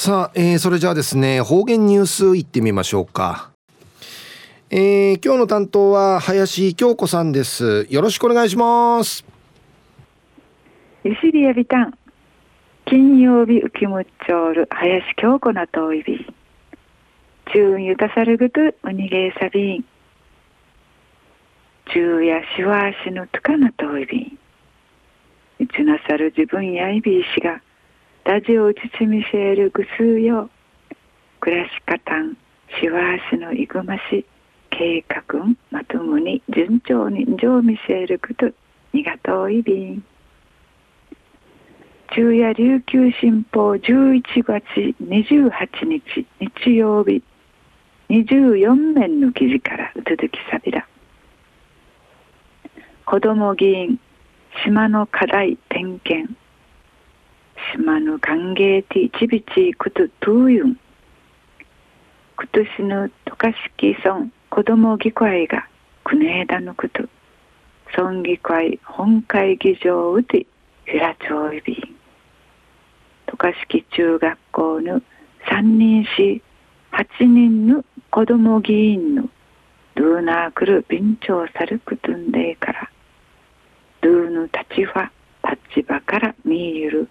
さあ、えー、それじゃあですね方言ニュースいってみましょうか。えー、今日の担当は林京子さんです。よろしくお願いします。ゆしりやびたん金曜日浮きむっちょる林京子なといび中ゆたさるぐとうにげさびん。中やしわしぬとかなといびんいちなさる自分やいびいしがラジオを包みせるぐすうよ。暮らし方んしわしのいぐまし計画んまともに順調に上見せることにがといびん中夜琉球新報11月28日日曜日。24面の記事から続きさびら子ども議員島の課題点検。島の歓迎ティチビチクトトゥーユンクトシヌトカシキソン子ども議会がクネーダのクト村議会本会議場うてフィラチョイビン渡嘉敷中学校の3人し8人の子ども議員のルーナークル便調さるくとんでからルーヌ立ちファ立場から見ゆる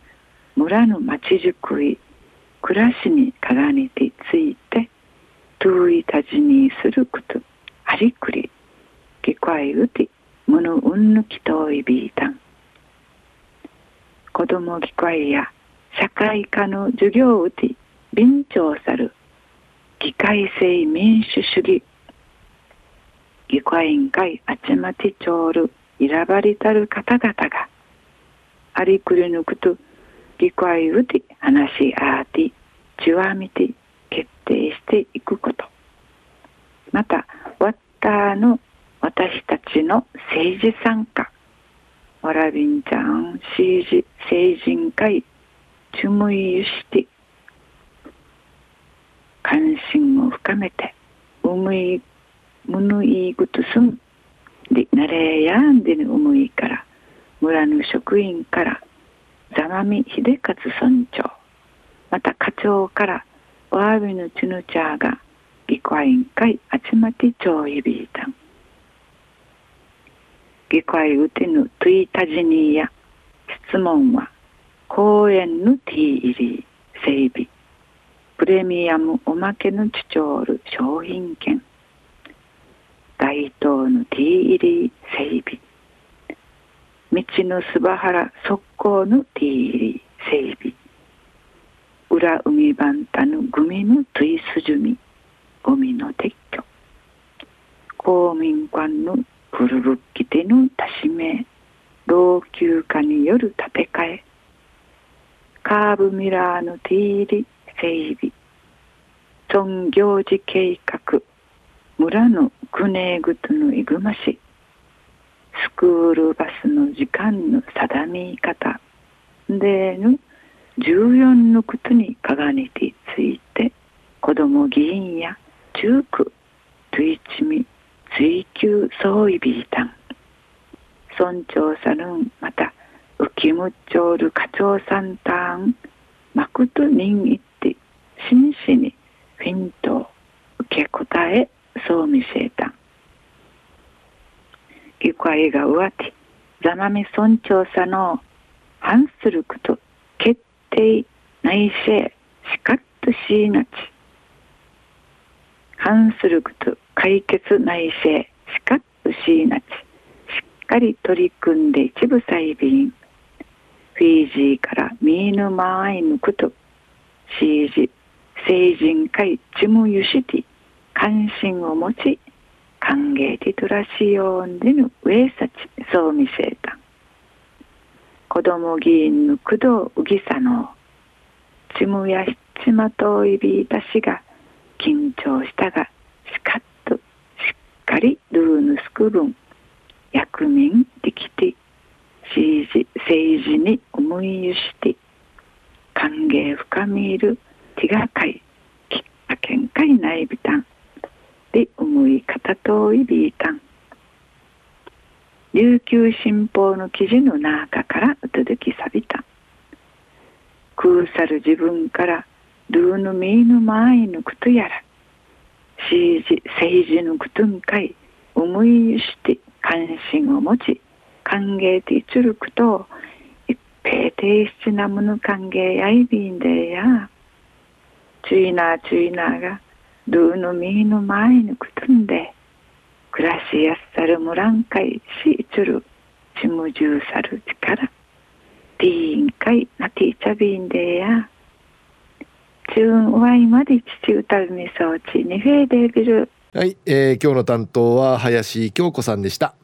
村の町づくり暮らしにかがにてついてトゥイタジにすることありくりぎこいうてむぬうんぬきといびいたん子供ぎこいや社会科の授業うて便調さる議会制民主主義。議会委員会あちまちちょうる選ばれたる方々がありくりぬくと議会うて話し合ってちわみて決定していくことまたわったの私たちの政治参加わらびんちゃん政治成人会ちむいゆして関心を深めてうむいむぬいぐとすんでなれやんでぬうむいから村の職員から座間見秀勝村長。また課長からワービヌチヌチャーが議会委員会あちまち町いびいたん議会うてぬトゥイタジニーや質問は公園のティー入り整備。プレミアムおまけのチチョール商品券。街頭のティー入り整備。道のすばはら側溝のティー入り整備。裏海番たぬグミのトゥイスジュミゴミの撤去。公民館の古ぶっきてのたしめ老朽化による建て替え。カーブミラーの手入り整備。村行事計画。村のクネーグトのいぐまし。クールバスの時間の定め方。での14のことにかがねてついて子ども議員や中区追一味追求総意ビータン村長さるんまた浮きむっちょる課長さんたんまくと人いって真摯にフィント受け答えそう見せた。議会が終わってざまみ村長さの反すること決定内政しかっとしなち。反すること解決内政しかっとしなち。しっかり取り組んで一部裁便フィージーからミーヌマーイヌクトシージ。成人会チムユシティ。関心を持ち歓迎ティトラシヨンでのウェイサチそう見せた。子供議員の工藤うぎさのちむやひちまといびいたしが緊張したがしかっとしっかりルーヌスクブン役民力て政治政治に思いゆして歓迎深みいる手がかいきっかけんかいないびたんで思い方といびいたん。琉球新報の記事の中から続きさびた。空さる自分からドゥーヌミーヌマイヌクトやら。シージ政治のクトンかい。思いして関心を持ち歓迎てちるくと一平低質なもの歓迎やいびんでや。チュイナーチュイナーがルーの身の前にくつんで暮らしやすさるもらんかいしちるちむじゅうさる力ティーンかいなティーチャビンでやチューンワイまで父歌うみそうちにフェーデビル。はい、えー、今日の担当は林京子さんでした。